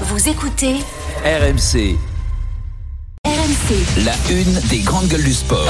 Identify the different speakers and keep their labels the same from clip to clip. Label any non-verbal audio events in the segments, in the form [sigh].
Speaker 1: Vous écoutez
Speaker 2: RMC,
Speaker 1: RMC.
Speaker 2: la une des grandes gueules du sport.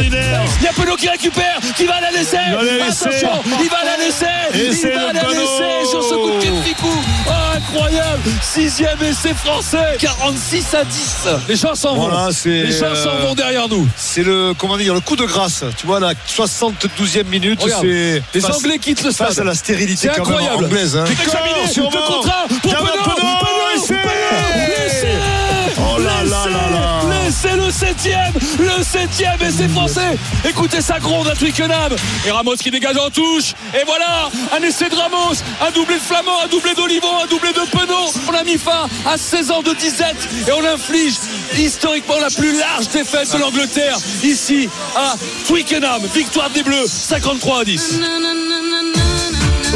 Speaker 3: Il y a Penaud qui récupère, qui va la
Speaker 4: va la laisser.
Speaker 3: Attention, il va la laisser.
Speaker 4: Essai
Speaker 3: Il va
Speaker 4: de
Speaker 3: la laisser sur ce coup de pied de Oh, incroyable. Sixième essai français. 46 à 10 Les gens s'en vont.
Speaker 4: Voilà,
Speaker 3: Les gens s'en
Speaker 4: euh,
Speaker 3: vont derrière nous.
Speaker 4: C'est le comment dire le coup de grâce. Tu vois la 72e minute, c'est
Speaker 3: Les Anglais quittent le stade.
Speaker 4: face à la stérilité même anglaise. Hein.
Speaker 3: Pour Penaud, le septième Le septième essai français. Écoutez sa gronde à Twickenham Et Ramos qui dégage en touche. Et voilà Un essai de Ramos Un doublé de Flamand Un doublé d'Olivon Un doublé de Penaud. On a mis fin à 16 ans de disette Et on inflige historiquement la plus large défaite de l'Angleterre Ici à Twickenham. Victoire des Bleus 53 à 10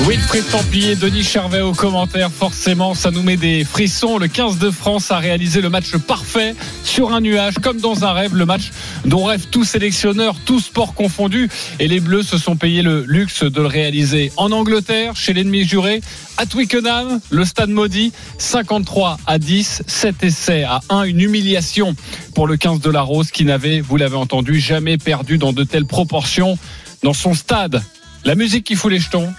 Speaker 5: Wilfried Templier, Denis Charvet au commentaire. Forcément, ça nous met des frissons. Le 15 de France a réalisé le match parfait sur un nuage, comme dans un rêve. Le match dont rêvent tous sélectionneurs, tous sports confondus. Et les Bleus se sont payés le luxe de le réaliser en Angleterre, chez l'ennemi juré, à Twickenham, le stade maudit, 53 à 10, 7 essais à 1, une humiliation pour le 15 de la Rose qui n'avait, vous l'avez entendu, jamais perdu dans de telles proportions dans son stade. La musique qui fout les jetons,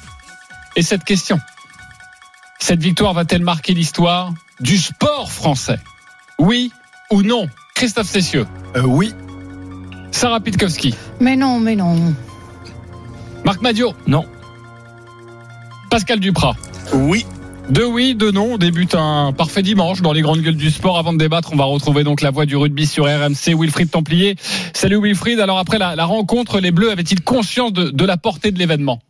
Speaker 5: et cette question. Cette victoire va-t-elle marquer l'histoire du sport français? Oui ou non? Christophe Cessieux,
Speaker 6: Euh, oui.
Speaker 5: Sarah Pitkowski,
Speaker 7: Mais non, mais non.
Speaker 5: Marc Madio
Speaker 6: Non.
Speaker 5: Pascal Duprat.
Speaker 4: Oui.
Speaker 5: De oui, de non, on débute un parfait dimanche dans les grandes gueules du sport. Avant de débattre, on va retrouver donc la voix du rugby sur RMC, Wilfried Templier. Salut Wilfried, alors après la, la rencontre, les Bleus avaient-ils conscience de, de la portée de l'événement?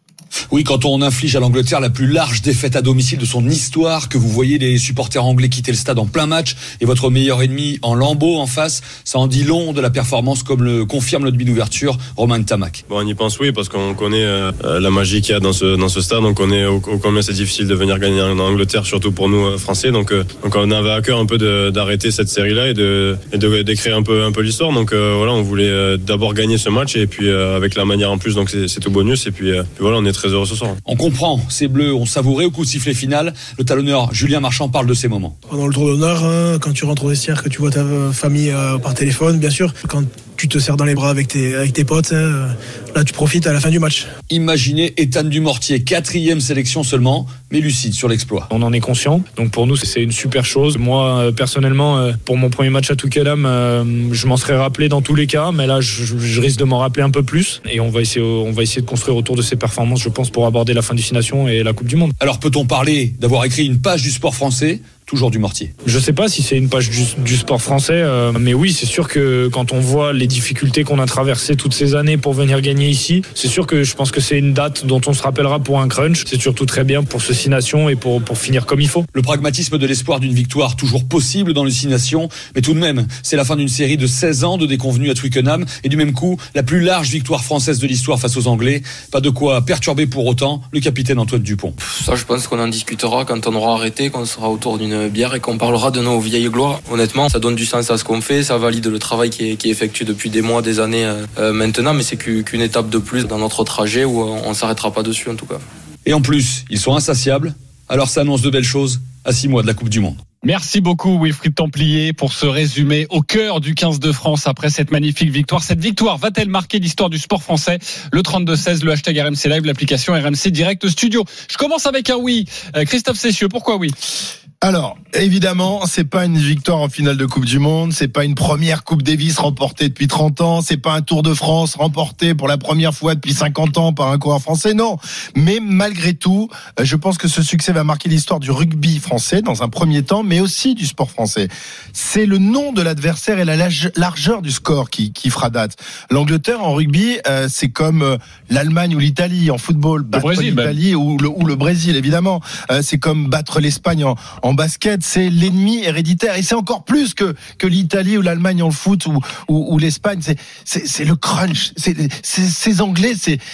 Speaker 8: Oui, quand on inflige à l'Angleterre la plus large défaite à domicile de son histoire, que vous voyez les supporters anglais quitter le stade en plein match et votre meilleur ennemi en lambeau en face, ça en dit long de la performance comme le confirme le demi d'ouverture Romain Tamac.
Speaker 9: Bon, on y pense oui parce qu'on connaît euh, la magie qu'il y a dans ce dans ce stade. On connaît combien c'est difficile de venir gagner en Angleterre, surtout pour nous euh, Français. Donc, euh, donc on avait à cœur un peu d'arrêter cette série-là et de et de d'écrire un peu un peu l'histoire. Donc voilà, on voulait d'abord gagner ce match et puis avec la manière en plus, donc c'est tout bonus. Et puis voilà, on est très heureux ce soir.
Speaker 8: On comprend, ces bleus ont savouré au coup de sifflet final. Le talonneur Julien Marchand parle de ces moments.
Speaker 10: pendant le tour d'honneur, hein, quand tu rentres au vestiaire, que tu vois ta famille euh, par téléphone, bien sûr, quand tu te serres dans les bras avec tes, avec tes potes, hein, là tu profites à la fin du match.
Speaker 8: Imaginez Ethan Dumortier, quatrième sélection seulement, mais lucide sur l'exploit.
Speaker 11: On en est conscient. Donc pour nous, c'est une super chose. Moi, euh, personnellement, euh, pour mon premier match à Twickenham, euh, je m'en serais rappelé dans tous les cas, mais là, je, je risque de m'en rappeler un peu plus. Et on va essayer, on va essayer de construire autour de ces performances, je pense, pour aborder la fin des nations et la Coupe du Monde.
Speaker 8: Alors peut-on parler d'avoir écrit une page du sport français Toujours du mortier.
Speaker 11: Je sais pas si c'est une page du, du sport français, euh, mais oui, c'est sûr que quand on voit les difficultés qu'on a traversées toutes ces années pour venir gagner ici, c'est sûr que je pense que c'est une date dont on se rappellera pour un crunch. C'est surtout très bien pour ce Six Nations et pour, pour finir comme il faut.
Speaker 8: Le pragmatisme de l'espoir d'une victoire toujours possible dans le Six Nations, mais tout de même, c'est la fin d'une série de 16 ans de déconvenus à Twickenham et du même coup, la plus large victoire française de l'histoire face aux Anglais. Pas de quoi perturber pour autant le capitaine Antoine Dupont.
Speaker 12: Ça, je pense qu'on en discutera quand on aura arrêté, qu'on sera autour d'une bière et qu'on parlera de nos vieilles gloires. Honnêtement, ça donne du sens à ce qu'on fait, ça valide le travail qui est, qui est effectué depuis des mois, des années euh, euh, maintenant, mais c'est qu'u- qu'une étape de plus dans notre trajet où on s'arrêtera pas dessus en tout cas.
Speaker 8: Et en plus, ils sont insatiables, alors ça annonce de belles choses à 6 mois de la Coupe du Monde.
Speaker 5: Merci beaucoup Wilfried Templier pour ce résumé au cœur du 15 de France après cette magnifique victoire. Cette victoire va-t-elle marquer l'histoire du sport français? Le 32-16, le hashtag RMC Live, l'application RMC Direct Studio. Je commence avec un oui. Euh, Christophe Cessieux, pourquoi oui?
Speaker 6: Alors, évidemment, c'est pas une victoire en finale de Coupe du Monde, c'est pas une première Coupe Davis remportée depuis 30 ans, c'est pas un Tour de France remporté pour la première fois depuis 50 ans par un coureur français, non. Mais malgré tout, euh, je pense que ce succès va marquer l'histoire du rugby français dans un premier temps, mais aussi du sport français. C'est le nom de l'adversaire et la largeur du score qui, qui fera date. L'Angleterre en rugby, euh, c'est comme euh, l'Allemagne ou l'Italie en football, battre l'Italie ou le, ou le Brésil évidemment. Euh, c'est comme battre l'Espagne en, en basket, c'est l'ennemi héréditaire. Et c'est encore plus que, que l'Italie ou l'Allemagne en foot ou, ou, l'Espagne. C'est, le crunch. Ces Anglais,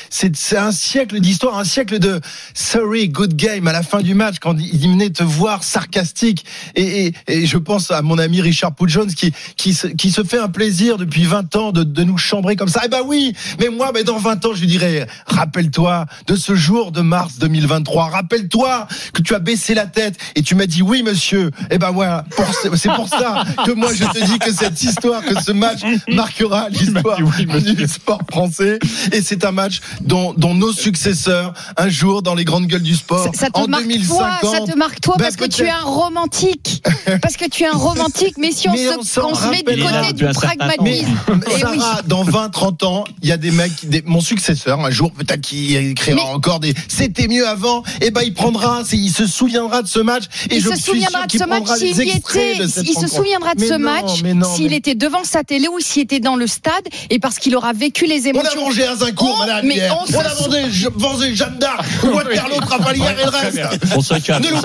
Speaker 6: c'est, un siècle d'histoire, un siècle de sorry, good game à la fin du match quand ils venaient te voir sarcastique. Et, et, je pense à mon ami Richard Jones qui, qui, se, qui se fait un plaisir depuis 20 ans de, de nous chambrer comme ça. Eh ben oui, mais moi, mais dans 20 ans, je lui dirais, rappelle-toi de ce jour de mars 2023. Rappelle-toi que tu as baissé la tête et tu m'as dit oui, monsieur. Eh ben voilà, c'est pour ça que moi je te dis que cette histoire, que ce match marquera [laughs] l'histoire du sport français. Et c'est un match dont, dont nos successeurs, un jour dans les grandes gueules du sport,
Speaker 1: ça, ça te
Speaker 6: en
Speaker 1: marque
Speaker 6: 2050,
Speaker 1: toi, ça te marque toi
Speaker 6: ben
Speaker 1: parce que tu es un romantique. parce que tu es un [laughs] romantique, mais si on
Speaker 6: Mais
Speaker 1: se,
Speaker 6: on s'en
Speaker 1: on se met du côté du pragmatisme.
Speaker 6: Mais
Speaker 1: Eh oui.
Speaker 6: Dans 20, 30 ans, il y a des mecs, des- mon successeur, un jour, peut-être qu'il écrira encore des c'était mieux avant, et ben il prendra, c'est- il se souviendra de ce match, et je
Speaker 1: se
Speaker 6: suis
Speaker 1: souviendra de ce match s'il y était. Il se souviendra de ce match s'il était devant sa télé ou s'il était dans le stade et parce qu'il aura vécu les
Speaker 6: On
Speaker 1: émotions.
Speaker 6: a mangé à Zincourt, madame,
Speaker 1: on
Speaker 6: On a mangé, je- mangé Jeanne d'Arc, [laughs] Waterloo, Trafalgar et le reste.
Speaker 7: On se calme, on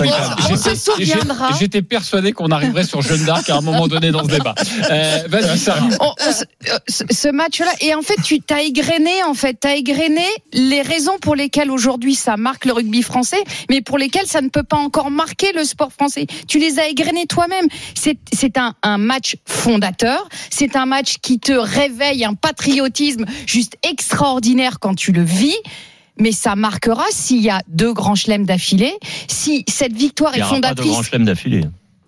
Speaker 7: se.
Speaker 1: On souviendra.
Speaker 5: J'étais persuadé qu'on arriverait sur Jeanne d'Arc à un moment donné dans ce débat. Euh, Vas-y, Sarah.
Speaker 1: On- on euh, ce, ce match-là, et en fait, tu t'as égrené, en fait, t'as égrené les raisons pour lesquelles aujourd'hui ça marque le rugby français, mais pour lesquelles ça ne peut pas encore marquer le sport français. Tu les as égrenées toi-même. C'est un, un match fondateur. C'est un match qui te réveille un patriotisme juste extraordinaire quand tu le vis. Mais ça marquera s'il y a deux grands chelems d'affilée, si cette victoire
Speaker 7: Il
Speaker 1: est
Speaker 7: pas de
Speaker 1: fondatrice
Speaker 7: grand chelem d'affilée.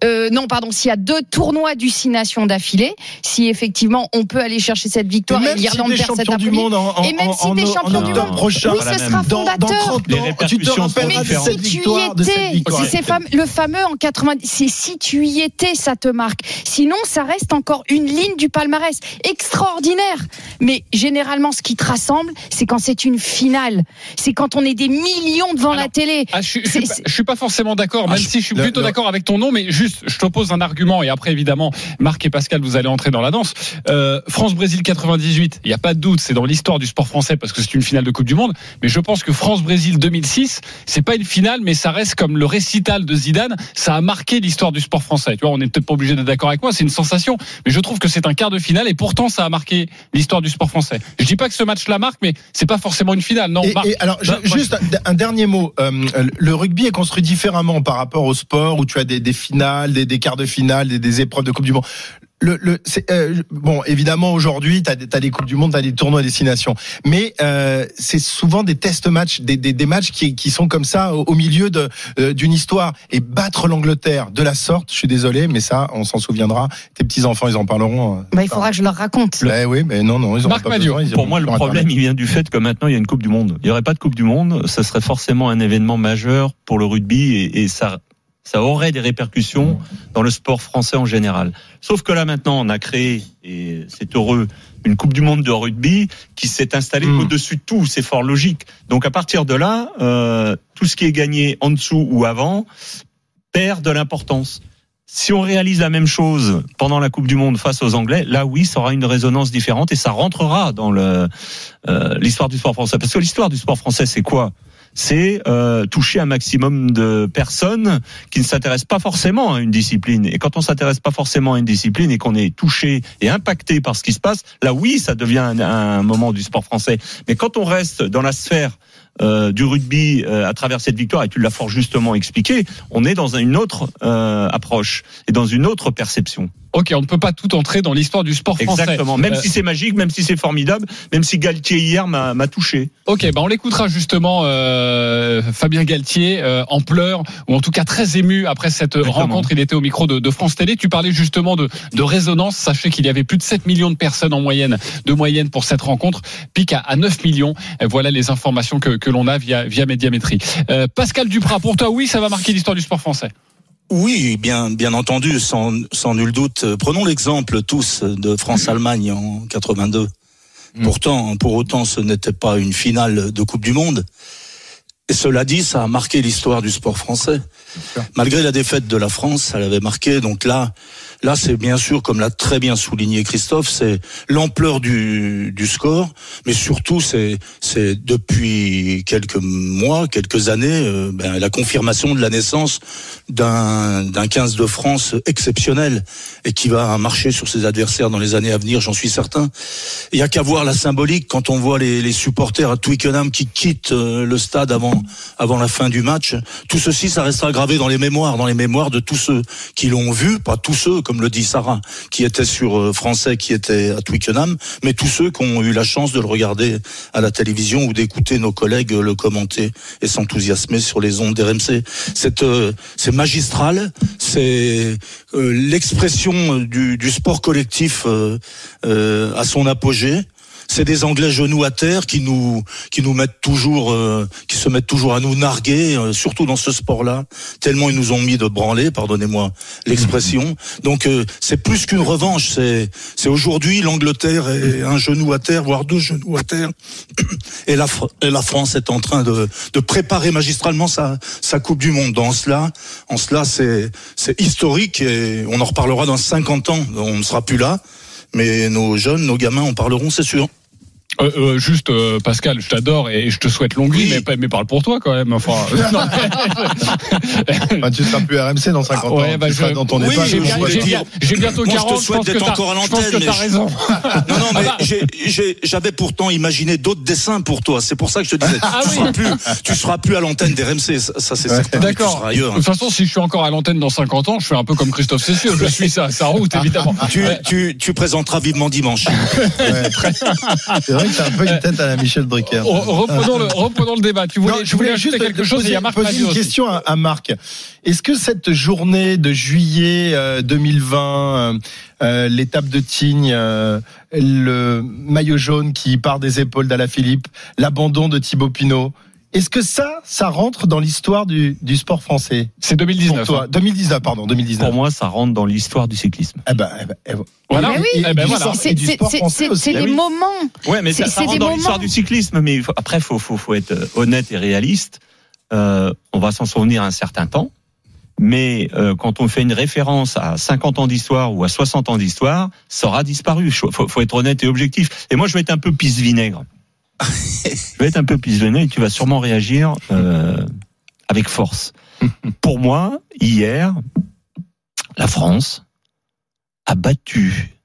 Speaker 1: Euh, non, pardon, s'il y a deux tournois du Six Nations d'affilée, si effectivement on peut aller chercher cette
Speaker 6: Et
Speaker 1: victoire et,
Speaker 6: même si
Speaker 1: l'Irlande
Speaker 6: t'es
Speaker 1: perd cet
Speaker 6: champion du
Speaker 1: après-midi,
Speaker 6: monde en, en,
Speaker 1: et même si
Speaker 6: en-
Speaker 1: t'es
Speaker 6: en-
Speaker 1: champion
Speaker 6: en
Speaker 1: du
Speaker 6: octobre
Speaker 1: monde,
Speaker 6: prochain,
Speaker 1: oui, ce sera
Speaker 6: dans, dans
Speaker 1: fondateur.
Speaker 6: 30
Speaker 7: Les
Speaker 6: ans, tu te rappelleras de cette
Speaker 1: si tu y
Speaker 6: victoire, de cette
Speaker 1: étais,
Speaker 6: victoire.
Speaker 1: c'est ces fameux- le fameux en 90, c'est si tu y étais, ça te marque. Sinon, ça reste encore une ligne du palmarès extraordinaire. Mais généralement, ce qui te rassemble, c'est quand c'est une finale. C'est quand on est des millions devant la télé.
Speaker 5: Ah, je, suis- je suis
Speaker 1: C'est-
Speaker 5: pas,
Speaker 1: c'est-
Speaker 5: je suis pas forcément d'accord,
Speaker 6: Ah,
Speaker 5: même
Speaker 6: je-
Speaker 5: si je suis plutôt d'accord avec ton nom, mais juste, je t'oppose un argument et après, évidemment, Marc et Pascal, vous allez entrer dans la danse. Euh, France-Brésil 98, il n'y a pas de doute, c'est dans l'histoire du sport français parce que c'est une finale de Coupe du Monde, mais je pense que France-Brésil 2006, c'est pas une finale, mais ça reste comme le récital de Zidane, ça a marqué l'histoire du sport français. Tu vois, on n'est peut-être pas obligé d'être d'accord avec moi, c'est une sensation, mais je trouve que c'est un quart de finale et pourtant ça a marqué l'histoire du sport français. Je dis pas que ce match-là marque, mais c'est pas forcément une finale, non.
Speaker 6: Et,
Speaker 5: Marc
Speaker 6: et alors,
Speaker 5: Bah,
Speaker 6: juste un, un dernier mot. Euh, le rugby est construit différemment par rapport au sport où tu as des, des finales, des, des quarts de finale, des, des épreuves de Coupe du Monde. Le, le, c'est, euh, bon, évidemment, aujourd'hui, tu as, des Coupes du Monde, tu as des tournois destinations. Mais euh, c'est souvent des test matchs, des, des, des matchs qui, qui sont comme ça au, au milieu de, euh, d'une histoire. Et battre l'Angleterre de la sorte, je suis désolé, mais ça, on s'en souviendra. Tes petits-enfants, ils en parleront. euh,
Speaker 1: Bah, il faudra que je leur raconte.
Speaker 6: Eh oui, mais non, non, ils ont
Speaker 5: Marc
Speaker 6: pas
Speaker 5: Madiot,
Speaker 6: besoin. ils
Speaker 7: Pour moi, le problème, il vient du fait que maintenant, il y a une Coupe du Monde. Il n'y aurait pas de Coupe du Monde, ça serait forcément un événement majeur pour le rugby et, et ça, ça aurait des répercussions dans le sport français en général. Sauf que là, maintenant, on a créé, et c'est heureux, une Coupe du Monde de rugby qui s'est installée
Speaker 6: Mm.
Speaker 7: au-dessus de tout. C'est fort logique. Donc, à partir de là, euh, tout ce qui est gagné en dessous ou avant perd de l'importance. Si on réalise la même chose pendant la Coupe du Monde face aux Anglais, là oui, ça aura une résonance différente et ça rentrera dans euh, l'histoire du sport français. Parce que l'histoire du sport français, c'est quoi? C'est euh, toucher un maximum de personnes qui ne s'intéressent pas forcément à une discipline. Et quand on s'intéresse pas forcément à une discipline et qu'on est touché et impacté par ce qui se passe, là oui, ça devient un, un moment du sport français. Mais quand on reste dans la sphère euh, du rugby euh, à travers cette victoire, et tu l'as fort justement expliqué, on est dans une autre euh, approche et dans une autre perception.
Speaker 5: Ok, on ne peut pas tout entrer dans l'histoire du sport français.
Speaker 7: Exactement. Même
Speaker 5: Euh,
Speaker 7: si c'est magique, même si c'est formidable, même si Galtier hier m'a m'a touché.
Speaker 5: Ok, bah on l'écoutera justement euh, Fabien Galtier euh, en pleurs ou en tout cas très ému après cette
Speaker 7: Exactement.
Speaker 5: rencontre. Il était au micro de, de France Télé. Tu parlais justement de, de résonance. Sachez qu'il y avait plus de 7 millions de personnes en moyenne, de moyenne pour cette rencontre, pique à, à 9 millions. Et voilà les informations que, que l'on a via via Médiamétrie. Euh, Pascal Duprat, pour toi, oui, ça va marquer l'histoire du sport français?
Speaker 13: Oui, bien, bien entendu, sans, sans nul doute. Prenons l'exemple tous de France-Allemagne en 82. Pourtant, pour autant, ce n'était pas une finale de Coupe du Monde. Et cela dit, ça a marqué l'histoire du sport français. Malgré la défaite de la France, ça l'avait marqué. Donc là, Là, c'est bien sûr, comme l'a très bien souligné Christophe, c'est l'ampleur du, du score, mais surtout, c'est depuis quelques mois, quelques années, euh, ben, la confirmation de la naissance d'un d'un 15 de France exceptionnel et qui va marcher sur ses adversaires dans les années à venir, j'en suis certain. Il y a qu'à voir la symbolique quand on voit les, les supporters à Twickenham qui quittent euh, le stade avant avant la fin du match. Tout ceci, ça restera gravé dans les mémoires, dans les mémoires de tous ceux qui l'ont vu, pas tous ceux, comme le dit Sarah, qui étaient sur euh, français, qui étaient à Twickenham, mais tous ceux qui ont eu la chance de le regarder à la télévision ou d'écouter nos collègues le commenter et s'enthousiasmer sur les ondes d'RMC. C'est euh, c'est magistral, c'est euh, l'expression du, sport collectif à son apogée c'est des Anglais genoux à terre qui nous qui nous mettent toujours euh, qui se mettent toujours à nous narguer euh, surtout dans ce sport-là. Tellement ils nous ont mis de branler pardonnez-moi l'expression. Donc euh, c'est plus qu'une revanche c'est c'est aujourd'hui l'Angleterre est un genou à terre voire deux genoux à terre. Et la et la France est en train de de préparer magistralement sa sa Coupe du monde. Dans cela en cela c'est c'est historique et on en reparlera dans 50 ans. On ne sera plus là mais nos jeunes, nos gamins en parleront, c'est sûr.
Speaker 5: Euh, euh, juste, euh, Pascal, je t'adore et je te souhaite longue vie, mais, parle pour toi quand même. Enfin, non, [laughs] [laughs]
Speaker 6: Bah, tu seras plus RMC dans 50
Speaker 5: ouais,
Speaker 6: ans.
Speaker 5: bah,
Speaker 6: tu seras
Speaker 5: je-
Speaker 6: dans ton
Speaker 5: oui, j'ai bien- bientôt
Speaker 13: Moi,
Speaker 5: 40,
Speaker 13: je te souhaite d'être encore à l'antenne. mais
Speaker 5: raison. [laughs]
Speaker 13: Non, non, mais
Speaker 5: Ah bah.
Speaker 13: j'avais pourtant imaginé d'autres dessins pour toi. C'est pour ça que je te disais,
Speaker 5: Ah
Speaker 13: tu,
Speaker 5: oui.
Speaker 13: seras plus, tu seras plus à l'antenne des RMC. Ça, ça, c'est certain. Tu
Speaker 5: D'accord.
Speaker 13: seras
Speaker 5: De
Speaker 13: ailleurs.
Speaker 5: toute façon, si je suis encore à l'antenne dans 50 ans, je fais un peu comme Christophe Cessieux. Je suis ça, sa route, évidemment.
Speaker 13: Tu, tu, tu présenteras vivement dimanche.
Speaker 6: C'est vrai que t'as un peu une tête à la Michel Drucker.
Speaker 5: Re- Reprenons le, reprenons le débat. Tu voulais,
Speaker 6: Non,
Speaker 5: tu voulais ajouter quelque chose et Marc
Speaker 6: poser
Speaker 5: Madiot
Speaker 6: une
Speaker 5: aussi.
Speaker 6: question à, à Marc. Est-ce que cette journée de juillet euh, 2020, euh, euh, l'étape de Tignes, euh, le maillot jaune qui part des épaules d'Alaphilippe, l'abandon de Thibaut Pinot, est-ce que ça, ça rentre dans l'histoire du, du sport français?
Speaker 5: C'est 2019.
Speaker 6: Pour toi,
Speaker 5: hein.
Speaker 6: 2019, pardon, 2019.
Speaker 7: Pour moi, ça rentre dans l'histoire du cyclisme.
Speaker 6: Eh ben, eh ben, eh ben.
Speaker 5: Voilà. Eh ben voilà.
Speaker 6: sport-
Speaker 1: c'est des
Speaker 6: oui.
Speaker 1: moments.
Speaker 7: Ouais, mais ça, rentre dans l'histoire du cyclisme. Mais faut- après, faut, faut, faut être euh, honnête et réaliste. Euh, on va s'en souvenir un certain temps. Mais euh, quand on fait une référence à 50 ans d'histoire ou à 60 ans d'histoire, ça aura disparu. Faut, faut faut être honnête et objectif. Et moi, je vais être un peu pisse-vinaigre. [laughs] je vais être un peu pisse-vinaigre et tu vas sûrement réagir euh, avec force. [laughs] Pour moi, hier, la France a battu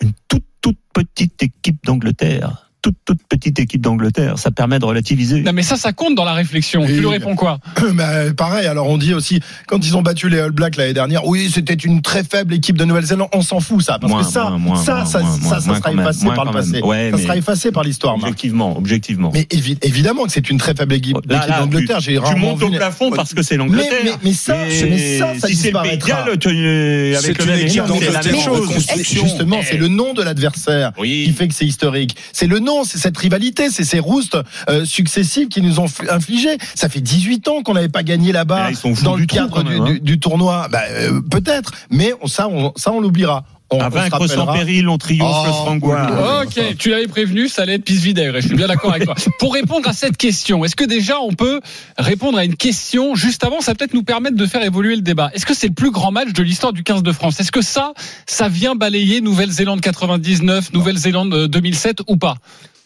Speaker 7: une toute, toute petite équipe d'Angleterre. Toute, toute petite équipe d'Angleterre. Ça permet de relativiser.
Speaker 5: Non, mais ça, ça compte dans la réflexion.
Speaker 6: Oui,
Speaker 5: tu lui réponds quoi? [clears throat]
Speaker 6: Bah, pareil, alors on dit aussi, quand ils ont battu les All Blacks l'année dernière, oui, c'était une très faible équipe de Nouvelle-Zélande, on s'en fout ça, parce
Speaker 7: Moins,
Speaker 6: que ça,
Speaker 7: moins, moins,
Speaker 6: ça,
Speaker 7: moins,
Speaker 6: ça,
Speaker 7: moins,
Speaker 6: ça,
Speaker 7: moins,
Speaker 6: ça
Speaker 7: moins
Speaker 6: sera effacé par le passé.
Speaker 7: Ouais,
Speaker 6: ça
Speaker 7: mais-
Speaker 6: sera effacé par l'histoire, Marc.
Speaker 7: Objectivement, objectivement.
Speaker 6: Mais évi- évidemment que c'est une très faible équipe, d'Angleterre.
Speaker 7: tu, tu montes au plafond parce que c'est l'Angleterre.
Speaker 6: mais, mais ça, mais ça, ça
Speaker 7: si c'est tu- avec le même
Speaker 13: équipe
Speaker 7: exemple, c'est la même chose.
Speaker 6: Justement, c'est le nom de l'adversaire qui fait que c'est historique? C'est le nom, c'est cette rivalité, c'est ces roustes euh, successives qui nous ont infligé. Ça fait 18 ans qu'on n'avait pas gagné là-bas
Speaker 7: là,
Speaker 6: dans le cadre du,
Speaker 7: même, hein.
Speaker 6: du- du tournoi. Bah, euh, Peut-être, mais on- ça, on, ça, on l'oubliera. On,
Speaker 7: À vaincre sans péril, on triomphe
Speaker 6: Oh,
Speaker 7: le.
Speaker 5: Ok, tu l'avais prévenu, ça allait être pisse vinaigre. et Je suis bien d'accord avec toi. Pour répondre à cette question, est-ce que déjà on peut répondre à une question juste avant? Ça peut-être nous permettre de faire évoluer le débat. Est-ce que c'est le plus grand match de l'histoire du 15 de France? Est-ce que ça, ça vient balayer Nouvelle-Zélande 99, Nouvelle-Zélande euh, 2007 ou pas?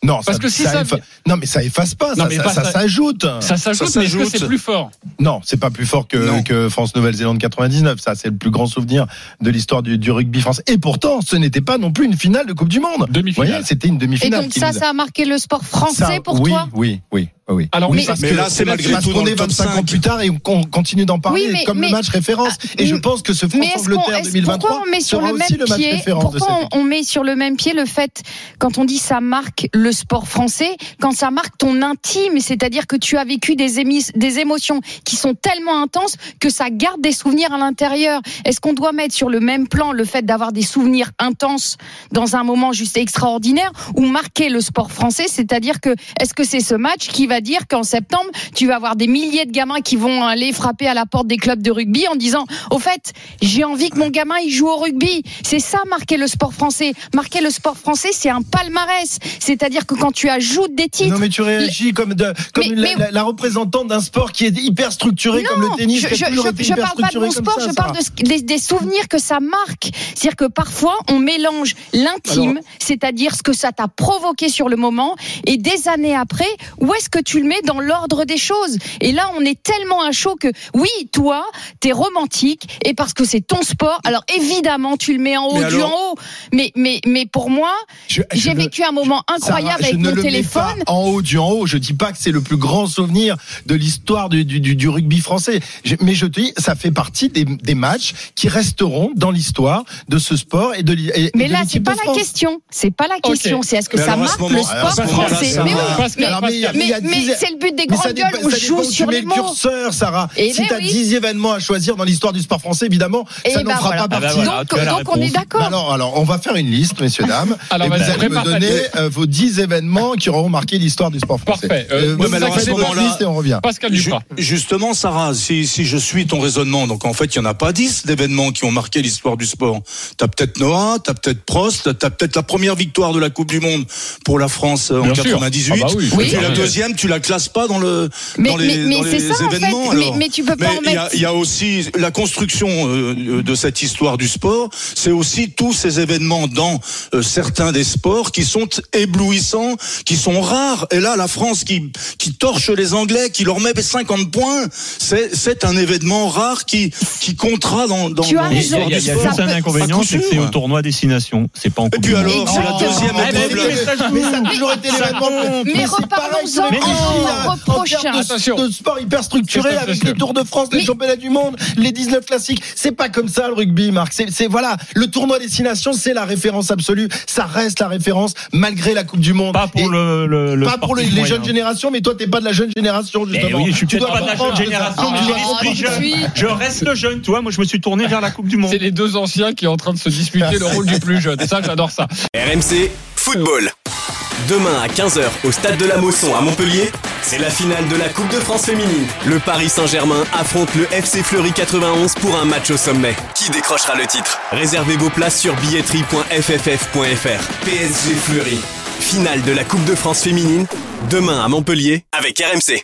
Speaker 6: Non,
Speaker 5: Parce
Speaker 6: ça-
Speaker 5: que si
Speaker 6: ça
Speaker 5: ça-
Speaker 6: effa- non, mais ça efface pas.
Speaker 5: Non,
Speaker 6: ça
Speaker 5: mais
Speaker 6: ça-
Speaker 5: pas
Speaker 6: ça
Speaker 5: ça-
Speaker 6: s'ajoute.
Speaker 5: Ça s'ajoute, mais est-ce que c'est plus fort
Speaker 6: Non, c'est pas plus fort que, France-Nouvelle-Zélande 99. Ça, c'est le plus grand souvenir de l'histoire du, du rugby français. Et pourtant, ce n'était pas non plus une finale de Coupe du Monde. Vous
Speaker 5: Demi-finale.
Speaker 6: voyez, c'était une
Speaker 1: Et
Speaker 6: demi-finale.
Speaker 1: donc
Speaker 6: qui
Speaker 1: ça,
Speaker 6: nous
Speaker 1: ça a marqué le sport français
Speaker 6: Ça,
Speaker 1: pour
Speaker 6: oui,
Speaker 1: toi?
Speaker 6: Oui, oui, oui.
Speaker 5: Alors,
Speaker 6: oui,
Speaker 5: mais-
Speaker 6: parce
Speaker 13: mais
Speaker 6: que
Speaker 13: là, c'est malgré tout dans
Speaker 6: est
Speaker 13: le top
Speaker 6: 25 ans
Speaker 13: 5.
Speaker 6: plus tard et qu'on continue d'en parler
Speaker 1: Oui, mais-
Speaker 6: comme
Speaker 1: mais-
Speaker 6: le match référence.
Speaker 1: Ah,
Speaker 6: et je pense que ce
Speaker 1: Mais
Speaker 6: France-Angleterre
Speaker 1: est-ce-
Speaker 6: 2023
Speaker 1: pourquoi on met sur
Speaker 6: sera
Speaker 1: le
Speaker 6: aussi
Speaker 1: même
Speaker 6: le match
Speaker 1: pied
Speaker 6: référence de
Speaker 1: Pourquoi on, on met sur le même pied le fait quand on dit ça marque le sport français, quand ça marque ton intime, c'est-à-dire que tu as vécu des, émis- des émotions qui sont tellement intenses que ça garde des souvenirs à l'intérieur. Est-ce qu'on doit mettre sur le même plan le fait d'avoir des souvenirs intenses dans un moment juste extraordinaire ou marquer le sport français, c'est-à-dire que est-ce que c'est ce match qui va à dire qu'en septembre, tu vas avoir des milliers de gamins qui vont aller frapper à la porte des clubs de rugby en disant, au fait, j'ai envie que mon gamin il joue au rugby. C'est ça marquer le sport français. Marquer le sport français, c'est un palmarès. C'est-à-dire que quand tu ajoutes des titres.
Speaker 6: Non, mais tu réagis comme, de, comme
Speaker 1: Mais-
Speaker 6: la,
Speaker 1: mais-
Speaker 6: la- la représentante d'un sport qui est hyper structuré comme le tennis.
Speaker 1: je, je, parle pas de mon sport,
Speaker 6: ça,
Speaker 1: je parle de des, des souvenirs que ça marque. C'est-à-dire que parfois on mélange l'intime, c'est-à-dire ce que ça t'a provoqué sur le moment, et des années après, où est-ce que tu le mets dans l'ordre des choses Et là, on est tellement à chaud que oui, toi, t'es romantique, et parce que c'est ton sport, alors évidemment, tu le mets en haut
Speaker 6: Mais
Speaker 1: du
Speaker 6: alors-
Speaker 1: en haut. Mais mais mais pour moi, j'ai
Speaker 6: ne-
Speaker 1: vécu un moment incroyable
Speaker 6: Sarah,
Speaker 1: avec
Speaker 6: je ne
Speaker 1: mon téléphone.
Speaker 6: pas en haut du en haut. Je dis pas que c'est le plus grand souvenir de l'histoire du, du, du- du rugby français. Je- mais je te dis, ça fait partie des, des matchs qui resteront dans l'histoire de ce sport et de et-
Speaker 1: Mais
Speaker 6: de
Speaker 1: là, c'est pas
Speaker 6: de
Speaker 1: la question. C'est pas la question. C'est est-ce que
Speaker 13: Mais
Speaker 1: ça
Speaker 13: ce
Speaker 1: marque
Speaker 13: moment-
Speaker 1: le sport français Mais oui, mais,
Speaker 6: mais il y a- mais
Speaker 1: c'est le but des grandes gueules. On joue sur
Speaker 6: mets
Speaker 1: les mots.
Speaker 6: curseur, Sarah.
Speaker 1: Eh
Speaker 6: si
Speaker 1: ben
Speaker 6: tu as
Speaker 1: oui.
Speaker 6: 10 événements à choisir dans l'histoire du sport français, évidemment,
Speaker 1: Et
Speaker 6: ça n'en
Speaker 1: ben
Speaker 6: fera
Speaker 1: voilà.
Speaker 6: pas
Speaker 7: Ah ben
Speaker 6: partie.
Speaker 7: voilà,
Speaker 1: Donc, on est d'accord.
Speaker 6: Alors, alors, on va faire une liste, messieurs, dames. [laughs]
Speaker 5: Alors,
Speaker 6: et vous allez me donner euh, vos 10 événements qui auront marqué l'histoire du sport français.
Speaker 5: Parfait. Euh,
Speaker 6: Euh,
Speaker 5: alors, à ce
Speaker 13: moment-là-
Speaker 6: et on revient.
Speaker 5: Pascal Duprat.
Speaker 13: Justement, Sarah, si, si je suis ton raisonnement, donc en fait, il n'y en a pas 10 d'événements qui ont marqué l'histoire du sport. T'as peut-être Noah, t'as peut-être Prost, t'as peut-être la première victoire de la Coupe du Monde pour la France euh, en
Speaker 5: Bien sûr.
Speaker 13: 98.
Speaker 5: Ah bah oui,
Speaker 1: Oui.
Speaker 13: Et puis la deuxième, tu la classes pas dans le
Speaker 1: Mais,
Speaker 13: dans les,
Speaker 1: mais, mais
Speaker 13: dans
Speaker 1: c'est
Speaker 13: les
Speaker 1: ça en fait.
Speaker 13: événements.
Speaker 1: Mais,
Speaker 13: alors.
Speaker 1: mais tu peux pas en
Speaker 13: il y, a-
Speaker 1: mettre.
Speaker 13: il y a aussi la construction euh, de cette histoire du sport. C'est aussi tous ces événements dans euh, certains des sports qui sont éblouissants, qui sont rares. Et là, la France qui qui torche les Anglais, qui leur met 50 points, c'est c'est un événement rare qui qui comptera dans dans,
Speaker 1: Tu as
Speaker 13: dans
Speaker 7: Il y a,
Speaker 1: raison.
Speaker 13: l'histoire
Speaker 7: il y a- y juste un inconvénient, c'est que c'est au tournoi destination. C'est pas en
Speaker 13: Et puis alors, c'est la deuxième
Speaker 5: Ah, mais-
Speaker 13: épreuve.
Speaker 5: mais-
Speaker 6: Mais ça a toujours été l'événement.
Speaker 1: Mais reparlons-en
Speaker 6: les
Speaker 1: en
Speaker 6: de, de sport hyper structuré avec les Tours de France, les
Speaker 1: Mais-
Speaker 6: championnats du monde, les 19 classiques. C'est pas comme ça le rugby, Marc. C'est, c'est voilà, le tournoi destination, c'est la référence absolue. Ça reste la référence malgré la Coupe du Monde.
Speaker 7: Pas pour
Speaker 6: Et
Speaker 7: le, le, le
Speaker 6: pas pour les,
Speaker 7: moyen.
Speaker 6: jeunes générations, mais toi t'es pas de la jeune génération
Speaker 7: Eh
Speaker 6: justement.
Speaker 7: oui, je suis
Speaker 6: Tu dois
Speaker 7: pas de la jeune génération,
Speaker 6: Ah.
Speaker 7: Je reste jeune, tu vois. Moi, je me suis tourné vers la Coupe du Monde.
Speaker 5: C'est les deux anciens qui sont en train de se disputer le rôle du plus jeune. Ça, j'adore ça.
Speaker 14: RMC Football. Demain à 15h au stade de la Mosson à Montpellier, c'est la finale de la Coupe de France féminine. Le Paris Saint-Germain affronte le FC Fleury 91 pour un match au sommet. Qui décrochera le titre? Réservez vos places sur billetterie.fff.fr. PSG Fleury. Finale de la Coupe de France féminine, demain à Montpellier avec RMC.